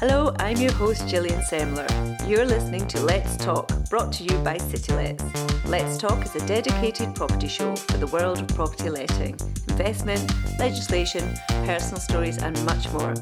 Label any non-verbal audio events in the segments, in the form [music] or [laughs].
Hello, I'm your host Gillian Semler. You're listening to Let's Talk, brought to you by CityLets. Let's Talk is a dedicated property show for the world of property letting, investment, legislation, personal stories, and much more.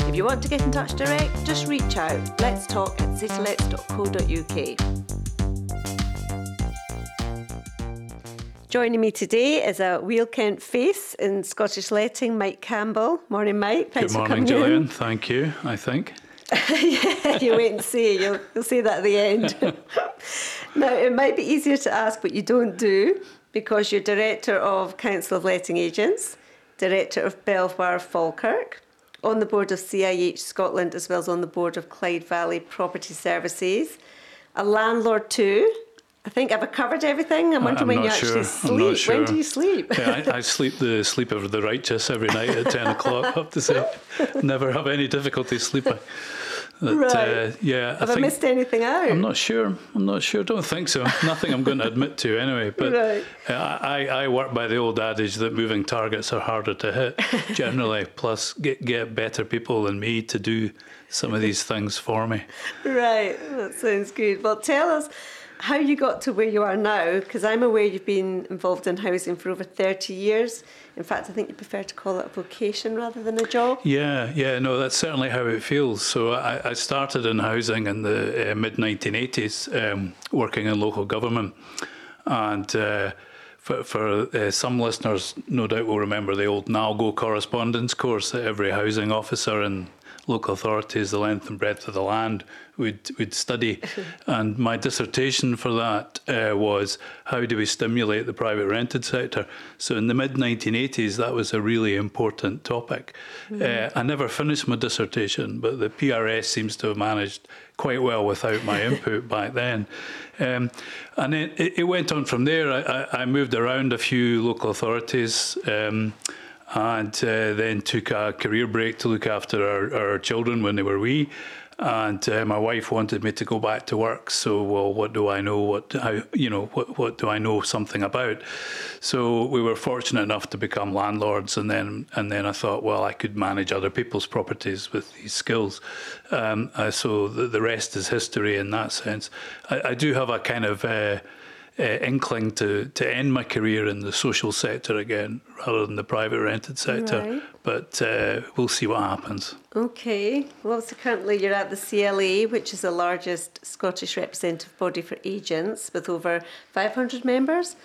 If you want to get in touch direct, just reach out. Let's talk at citylets.co.uk. Joining me today is a Wheel Kent face in Scottish letting, Mike Campbell. Morning, Mike. Thanks Good morning, Gillian. In. Thank you, I think. yeah, [laughs] you wait and see. You'll, you'll say that at the end. [laughs] now, it might be easier to ask what you don't do because you're Director of Council of Letting Agents, Director of Belvoir Falkirk, on the board of CIH Scotland, as well as on the board of Clyde Valley Property Services, a landlord too, I think I've covered everything. I'm wondering when you sure. actually sleep. Sure. When do you sleep? yeah, I, I, sleep the sleep of the righteous every night at 10 o'clock, I have to say. [laughs] Never have any difficulty sleeping. That, right. Uh, yeah. Have I, think, I, missed anything out? I'm not sure. I'm not sure. Don't think so. Nothing I'm going to admit to anyway. [laughs] But right. uh, I, I work by the old adage that moving targets are harder to hit [laughs] generally. Plus, get get better people than me to do some of these things for me. Right. That sounds good. Well, tell us how you got to where you are now, because I'm aware you've been involved in housing for over 30 years. In fact, I think you prefer to call it a vocation rather than a job. Yeah, yeah, no, that's certainly how it feels. So I, I started in housing in the uh, mid 1980s, um, working in local government. And uh, for, for uh, some listeners, no doubt will remember the old NALGO correspondence course that every housing officer in local authorities, the length and breadth of the land, would would study. [laughs] and my dissertation for that uh, was how do we stimulate the private rented sector. So in the mid 1980s, that was a really important topic. Mm-hmm. Uh, I never finished my dissertation, but the PRS seems to have managed quite well without my [laughs] input back then. Um, and it, it, went on from there. I, I, moved around a few local authorities. Um, and uh, then took a career break to look after our, our children when they were wee. And uh, my wife wanted me to go back to work. So, well, what do I know? What how you know? What what do I know something about? So we were fortunate enough to become landlords, and then and then I thought, well, I could manage other people's properties with these skills. Um, uh, so the, the rest is history in that sense. I, I do have a kind of uh, inkling to, to end my career in the social sector again rather than the private rented sector. Right. But uh, we'll see what happens. Okay. Well, so currently you're at the CLA, which is the largest Scottish representative body for agents with over 500 members.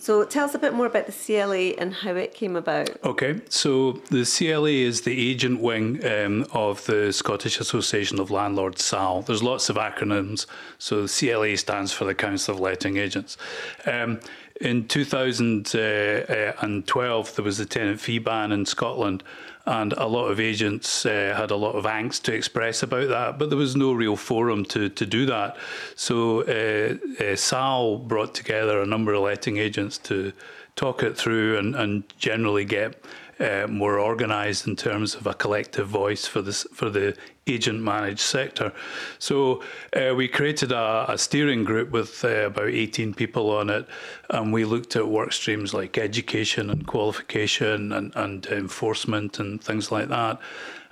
So tell us a bit more about the CLA and how it came about. Okay, so the CLA is the agent wing um, of the Scottish Association of Landlords, SAL. There's lots of acronyms. So the CLA stands for the Council of Letting Agents. Um, in 2012, uh, there was a tenant fee ban in Scotland, and a lot of agents uh, had a lot of angst to express about that, but there was no real forum to, to do that. So uh, uh, SAL brought together a number of letting agents to talk it through and, and generally get uh, more organised in terms of a collective voice for this for the agent managed sector. So uh, we created a, a, steering group with uh, about 18 people on it, and we looked at work streams like education and qualification and, and enforcement and things like that.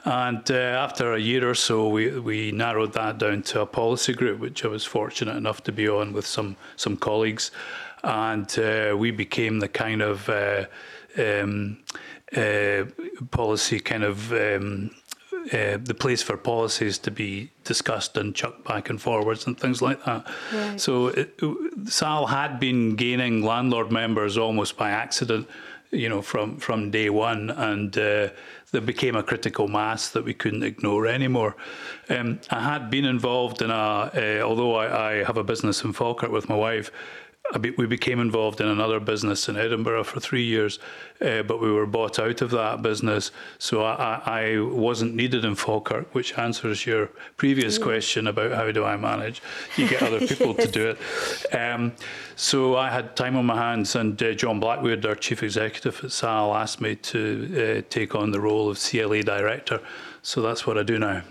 And uh, after a year or so, we, we narrowed that down to a policy group, which I was fortunate enough to be on with some some colleagues, and uh, we became the kind of uh, um, uh, policy kind of um, uh, the place for policies to be discussed and chucked back and forwards and things like that. Right. So it, SAL had been gaining landlord members almost by accident, you know, from from day one, and uh, there became a critical mass that we couldn't ignore anymore. Um, I had been involved in a, uh, although I, I have a business in Falkirk with my wife we became involved in another business in Edinburgh for three years, uh, but we were bought out of that business. So I, I wasn't needed in Falkirk, which answers your previous mm. question about how do I manage. You get other people yes. to do [laughs] it. Um, so I had time on my hands, and uh, John Blackwood, our chief executive at SAL, asked me to uh, take on the role of CLA director. So that's what I do now.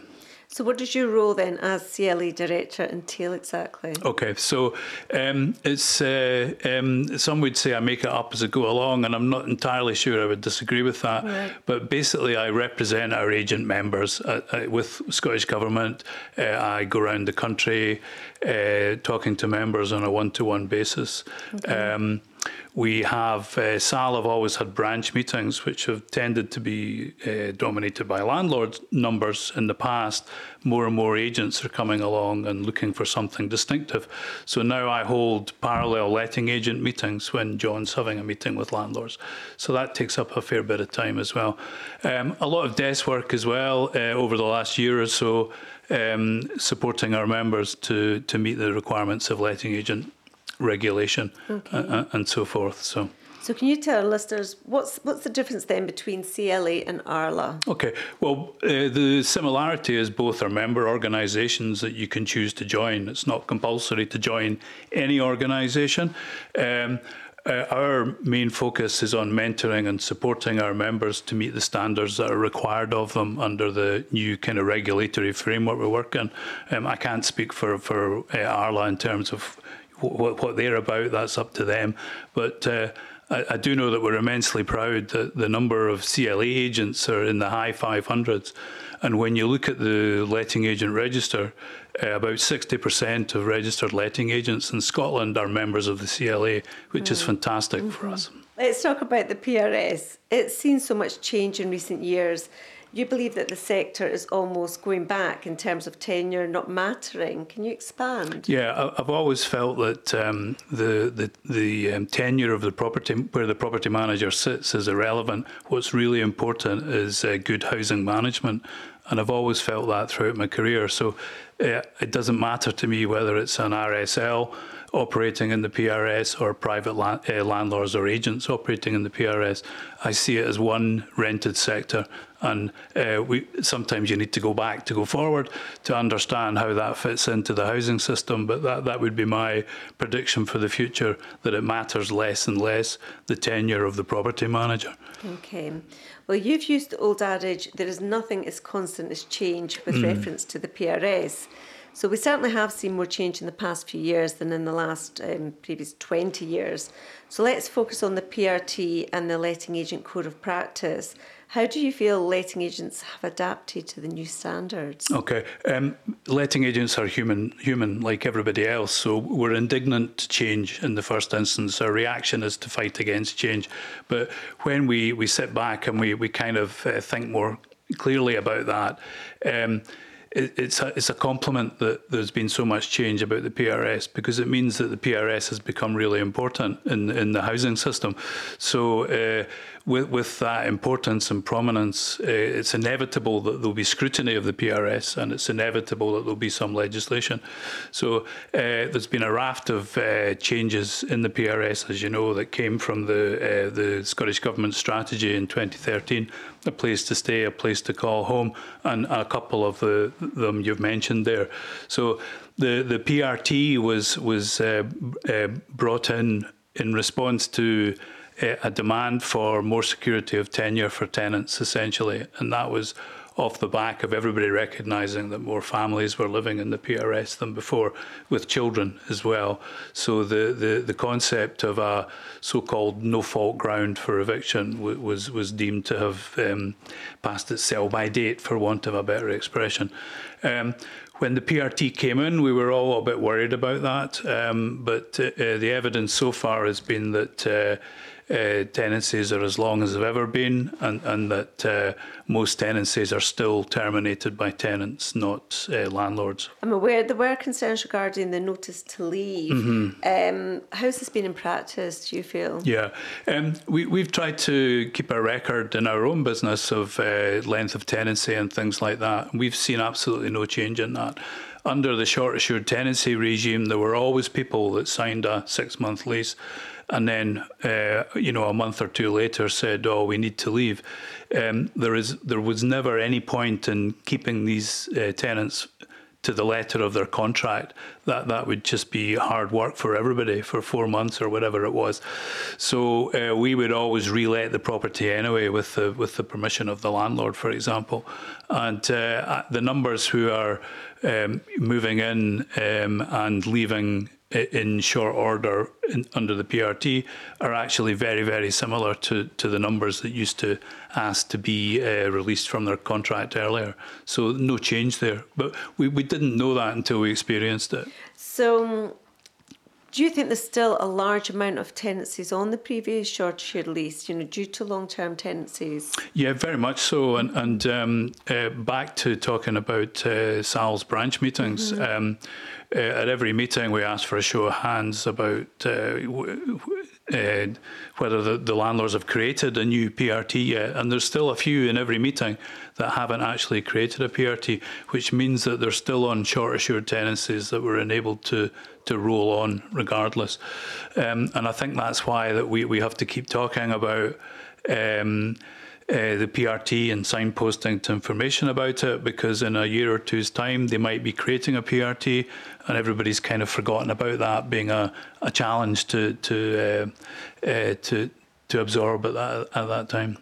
So, what does your role then as CLA director entail exactly? Okay, so um, it's uh, um, some would say I make it up as I go along, and I'm not entirely sure I would disagree with that. Right. But basically, I represent our agent members uh, uh, with Scottish Government. Uh, I go around the country uh, talking to members on a one-to-one basis. Okay. Um, we have, uh, SAL have always had branch meetings, which have tended to be uh, dominated by landlord numbers in the past. More and more agents are coming along and looking for something distinctive. So now I hold parallel letting agent meetings when John's having a meeting with landlords. So that takes up a fair bit of time as well. Um, a lot of desk work as well uh, over the last year or so. Um, supporting our members to, to meet the requirements of letting agent regulation okay. uh, and so forth. So. So can you tell listeners what's what's the difference then between CLA and ARLA? Okay, well uh, the similarity is both are member organisations that you can choose to join. It's not compulsory to join any organisation. Um, uh, our main focus is on mentoring and supporting our members to meet the standards that are required of them under the new kind of regulatory framework we're working. Um, I can't speak for for uh, Arla in terms of what, what they're about, that's up to them. But uh, I, I, do know that we're immensely proud that the number of CLA agents are in the high 500s. And when you look at the letting agent register, uh, about 60% of registered letting agents in Scotland are members of the CLA, which mm. is fantastic mm-hmm. for us. Let's talk about the PRS. It's seen so much change in recent years you believe that the sector is almost going back in terms of tenure not mattering. Can you expand? Yeah, I've always felt that um, the the, the um, tenure of the property where the property manager sits is irrelevant. What's really important is uh, good housing management, and I've always felt that throughout my career. So it doesn't matter to me whether it's an RSL operating in the PRS or private uh, landlords or agents operating in the PRS. I see it as one rented sector, and uh, we sometimes you need to go back to go forward to understand how that fits into the housing system. But that that would be my prediction for the future that it matters less and less the tenure of the property manager. Okay. Well, you've used the old adage there is nothing as constant as change with mm. reference to the PRS. So we certainly have seen more change in the past few years than in the last um, previous 20 years. So let's focus on the PRT and the letting agent code of practice. How do you feel letting agents have adapted to the new standards? Okay, um, letting agents are human, human like everybody else. So we're indignant to change in the first instance. Our reaction is to fight against change. But when we, we sit back and we, we kind of uh, think more clearly about that, um, it's a, it's a compliment that there's been so much change about the PRS because it means that the PRS has become really important in in the housing system. So uh, with with that importance and prominence, uh, it's inevitable that there'll be scrutiny of the PRS, and it's inevitable that there'll be some legislation. So uh, there's been a raft of uh, changes in the PRS, as you know, that came from the uh, the Scottish Government strategy in 2013 a place to stay, a place to call home, and a couple of the, them you've mentioned there. So the the PRT was was uh, uh, brought in in response to uh, a demand for more security of tenure for tenants, essentially, and that was off the back of everybody recognising that more families were living in the PRS than before, with children as well. So the, the, the concept of a so-called no-fault ground for eviction was was deemed to have um, passed its sell-by date, for want of a better expression. Um, when the PRT came in, we were all a bit worried about that, um, but uh, the evidence so far has been that. Uh, uh, tenancies are as long as they've ever been, and, and that uh, most tenancies are still terminated by tenants, not uh, landlords. I'm aware there were concerns regarding the notice to leave. Mm-hmm. Um, how's this been in practice, do you feel? Yeah, um, we, we've tried to keep a record in our own business of uh, length of tenancy and things like that. We've seen absolutely no change in that under the short assured tenancy regime, there were always people that signed a six month lease and then uh, you know a month or two later said, "Oh, we need to leave." Um, there is there was never any point in keeping these uh, tenants to the letter of their contract, that that would just be hard work for everybody for four months or whatever it was. So uh, we would always relet the property anyway with the with the permission of the landlord, for example. And uh, the numbers who are um, moving in um, and leaving in short order in, under the PRT are actually very, very similar to, to the numbers that used to ask to be uh, released from their contract earlier. So no change there. But we, we didn't know that until we experienced it. So do you think there's still a large amount of tenancies on the previous short assured lease, you know, due to long-term tenancies? Yeah, very much so. And, and um, uh, back to talking about uh, Sal's branch meetings, mm-hmm. um, uh, at every meeting we ask for a show of hands about uh, w- uh, whether the, the, landlords have created a new PRT yet. And there's still a few in every meeting that haven't actually created a PRT, which means that they're still on short assured tenancies that were enabled to to roll on regardless. Um, and I think that's why that we, we have to keep talking about um, uh, the PRT and signposting to information about it because in a year or two's time they might be creating a PRT and everybody's kind of forgotten about that being a, a challenge to to uh, uh, to to absorb at that at that time.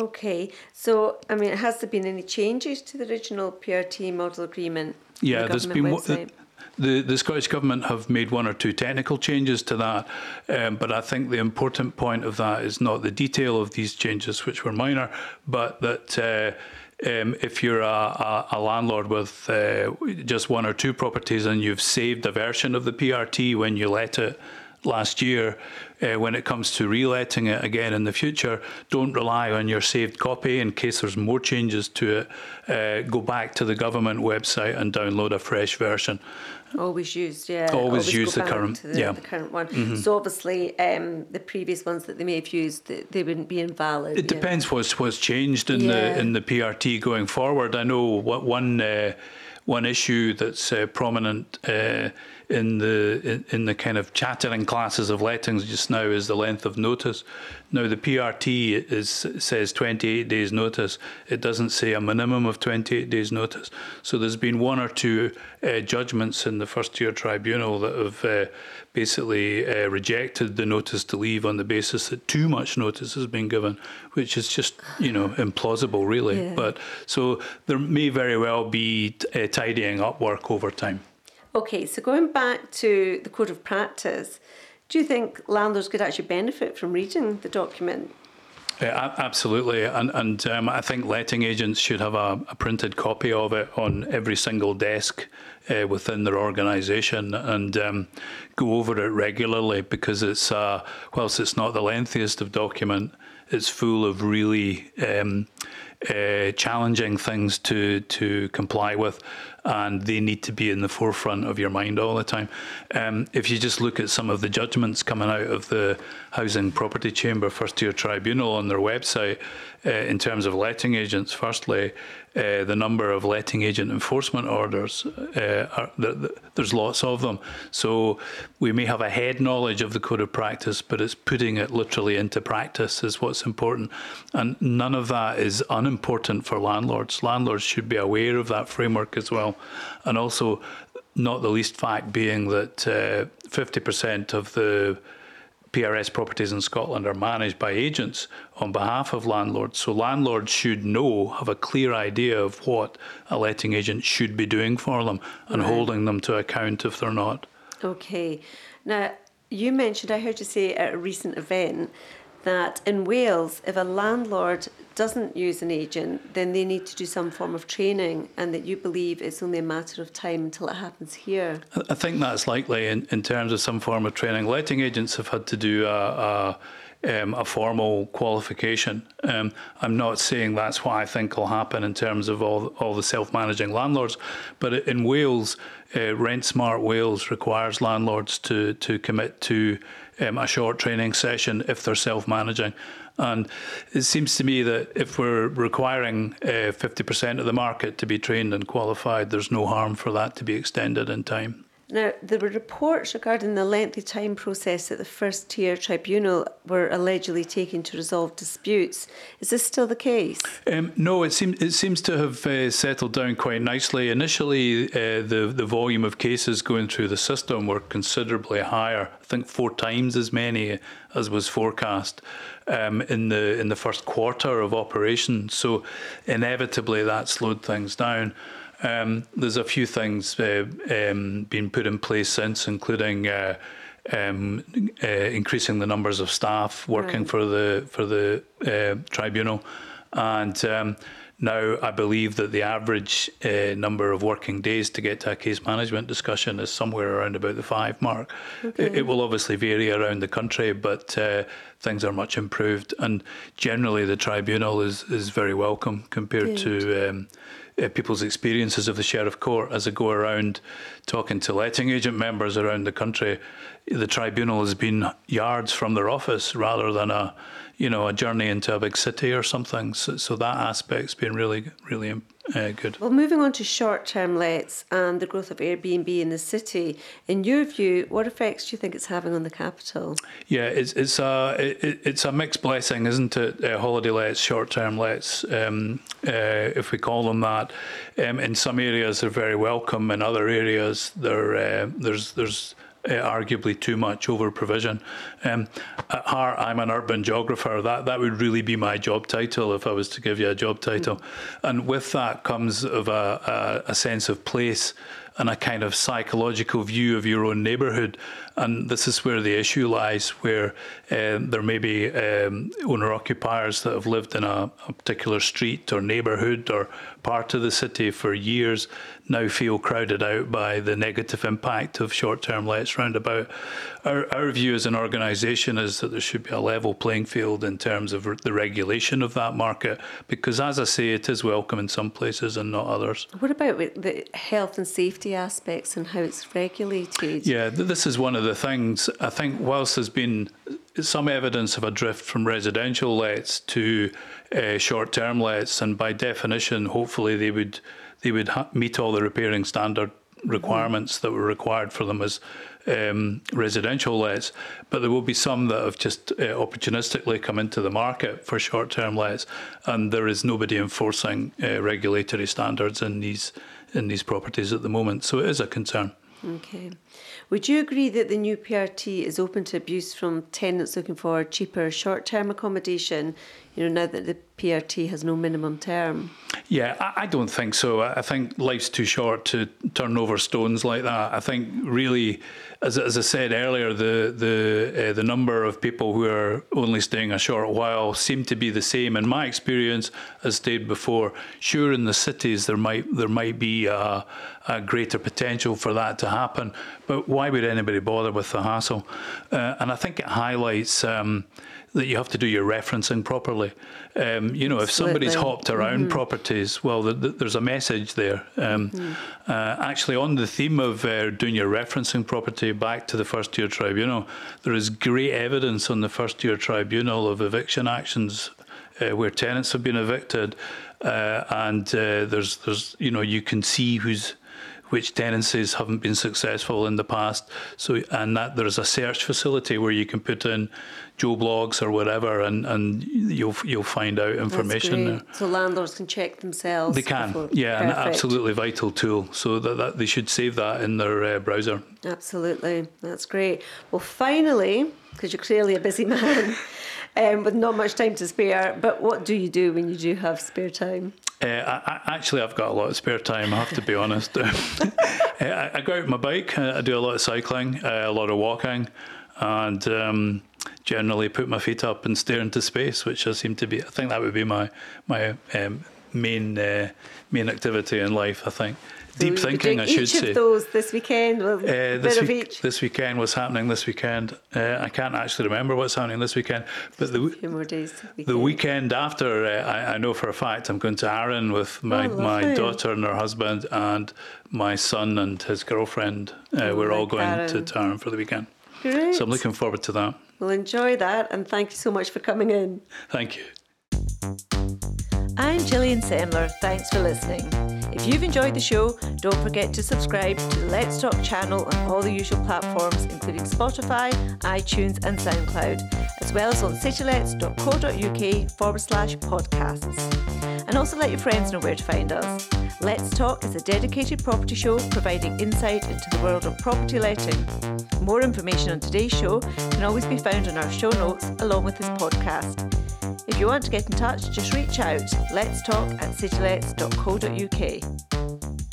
Okay, so I mean, has there been any changes to the original PRT model agreement? Yeah, the there's been. The, the Scottish Government have made one or two technical changes to that, um, but I think the important point of that is not the detail of these changes, which were minor, but that uh, um, if you're a, a, a landlord with uh, just one or two properties and you've saved a version of the PRT when you let it last year, uh, when it comes to reletting it again in the future, don't rely on your saved copy in case there's more changes to it. Uh, go back to the government website and download a fresh version. Always used, yeah. Always, always use the current, the, yeah. the current one. Mm-hmm. So obviously, um, the previous ones that they may have used, they, wouldn't be invalid. It yeah. depends what's what's changed in yeah. the in the PRT going forward. I know what one uh, one issue that's uh, prominent. Uh, in the in, in, the kind of chattering classes of lettings just now is the length of notice. Now the PRT is says 28 days notice. It doesn't say a minimum of 28 days notice. So there's been one or two uh, judgments in the first tier tribunal that have uh, basically uh, rejected the notice to leave on the basis that too much notice has been given, which is just you know implausible really. Yeah. But so there may very well be uh, tidying up work over time. Okay, so going back to the code of practice, do you think landlords could actually benefit from reading the document? Yeah, absolutely, and and um, I think letting agents should have a, a, printed copy of it on every single desk uh, within their organisation and um, go over it regularly because it's uh, whilst it's not the lengthiest of document, it's full of really um, uh, challenging things to to comply with, and they need to be in the forefront of your mind all the time. Um, if you just look at some of the judgments coming out of the Housing Property Chamber First Tier Tribunal on their website, uh, in terms of letting agents, firstly, uh, the number of letting agent enforcement orders, uh, are, there's lots of them. So we may have a head knowledge of the code of practice, but it's putting it literally into practice is what's important. And none of that is unimportant for landlords. Landlords should be aware of that framework as well. And also, not the least fact being that uh, 50% of the PRS properties in Scotland are managed by agents on behalf of landlords. So landlords should know, have a clear idea of what a letting agent should be doing for them and right. holding them to account if they're not. Okay. Now, you mentioned, I heard you say at a recent event that in Wales, if a landlord doesn't use an agent, then they need to do some form of training, and that you believe it's only a matter of time until it happens here. I think that's likely in, in terms of some form of training. Letting agents have had to do a, a um, a formal qualification. Um, I'm not saying that's what I think will happen in terms of all, all the self managing landlords, but in Wales, uh, Rent Smart Wales requires landlords to, to commit to um, a short training session if they're self managing. And it seems to me that if we're requiring uh, 50% of the market to be trained and qualified, there's no harm for that to be extended in time. Now, there were reports regarding the lengthy time process that the first tier tribunal were allegedly taking to resolve disputes. Is this still the case? Um, no, it seems it seems to have uh, settled down quite nicely. Initially, uh, the the volume of cases going through the system were considerably higher. I think four times as many as was forecast um, in the in the first quarter of operation. So, inevitably, that slowed things down. Um, there's a few things uh, um, being put in place since, including uh, um, uh, increasing the numbers of staff working right. for the for the uh, tribunal, and um, now I believe that the average uh, number of working days to get to a case management discussion is somewhere around about the five mark. Okay. It, it, will obviously vary around the country, but uh, things are much improved, and generally the tribunal is is very welcome compared Good. to. Uh, people's experiences of the Sheriff Court as I go around talking to letting agent members around the country. The tribunal has been yards from their office rather than a, you know, a journey into a big city or something. So, so that aspect's been really, really uh, good. Well, moving on to short-term lets and the growth of Airbnb in the city. In your view, what effects do you think it's having on the capital? Yeah, it's it's a it, it's a mixed blessing, isn't it? Uh, holiday lets, short-term lets, um, uh, if we call them that. Um, in some areas, they're very welcome. In other areas, they're uh, there's there's uh, arguably too much over provision. Um, at heart, I'm an urban geographer. That that would really be my job title if I was to give you a job title. Mm. And with that comes of a, a, a sense of place and a kind of psychological view of your own neighbourhood. And this is where the issue lies, where um, there may be um, owner occupiers that have lived in a, a, particular street or neighbourhood or part of the city for years now feel crowded out by the negative impact of short term lets roundabout. Our, our view as an organisation is that there should be a level playing field in terms of the regulation of that market, because as I say, it is welcome in some places and not others. What about the health and safety aspects and how it's regulated? Yeah, this is one of the things. I think whilst there's been some evidence of a drift from residential lets to uh, short-term lets, and by definition, hopefully they would they would ha- meet all the repairing standard requirements that were required for them as um, residential lets, but there will be some that have just uh, opportunistically come into the market for short-term lets, and there is nobody enforcing uh, regulatory standards in these in these properties at the moment. So it is a concern. Okay. Would you agree that the new PRT is open to abuse from tenants looking for cheaper short term accommodation, you know, now that the PRT has no minimum term? Yeah, I, I don't think so. I think life's too short to turn over stones like that. I think really, as, as I said earlier, the the uh, the number of people who are only staying a short while seem to be the same. In my experience, as stayed before, sure in the cities there might there might be a, a greater potential for that to happen, but why would anybody bother with the hassle? Uh, and I think it highlights. Um, that you have to do your referencing properly. Um, you know, if somebody's hopped around mm-hmm. properties, well, the, the, there's a message there. Um, mm-hmm. uh, actually, on the theme of uh, doing your referencing property back to the first tier tribunal, there is great evidence on the first tier tribunal of eviction actions uh, where tenants have been evicted, uh, and uh, there's there's you know you can see who's which tenancies haven't been successful in the past. So, and that there's a search facility where you can put in Joe Bloggs or whatever, and, and you'll you'll find out information. So landlords can check themselves. They can, before. yeah, Perfect. an absolutely vital tool. So that, that they should save that in their uh, browser. Absolutely, that's great. Well, finally, because you're clearly a busy [laughs] man. Um, with not much time to spare, but what do you do when you do have spare time? Uh, I, I, actually, I've got a lot of spare time. I have to be honest. [laughs] uh, I, I, go out on my bike. I do a lot of cycling, uh, a lot of walking, and um, generally put my feet up and stare into space, which I seem to be. I think that would be my my um, main uh, main activity in life. I think deep thinking, I should each say. Each of those this weekend, uh, this, week, this weekend was happening this weekend. Uh, I can't actually remember what's happening this weekend, but the, few more days the weekend after, uh, I, I, know for a fact I'm going to Arran with my, oh, my daughter and her husband and my son and his girlfriend. Uh, oh, we're all going Karen. to Arran for the weekend. Great. So I'm looking forward to that. Well, enjoy that, and thank you so much for coming in. Thank you. I'm Gillian Semler. Thanks for listening. If you've enjoyed the show, don't forget to subscribe to the Let's Talk channel on all the usual platforms, including Spotify, iTunes, and SoundCloud, as well as on citylets.co.uk forward slash podcasts. And also let your friends know where to find us. Let's Talk is a dedicated property show providing insight into the world of property letting. More information on today's show can always be found on our show notes along with this podcast. If you want to get in touch, just reach out. Let's talk at citylets.co.uk.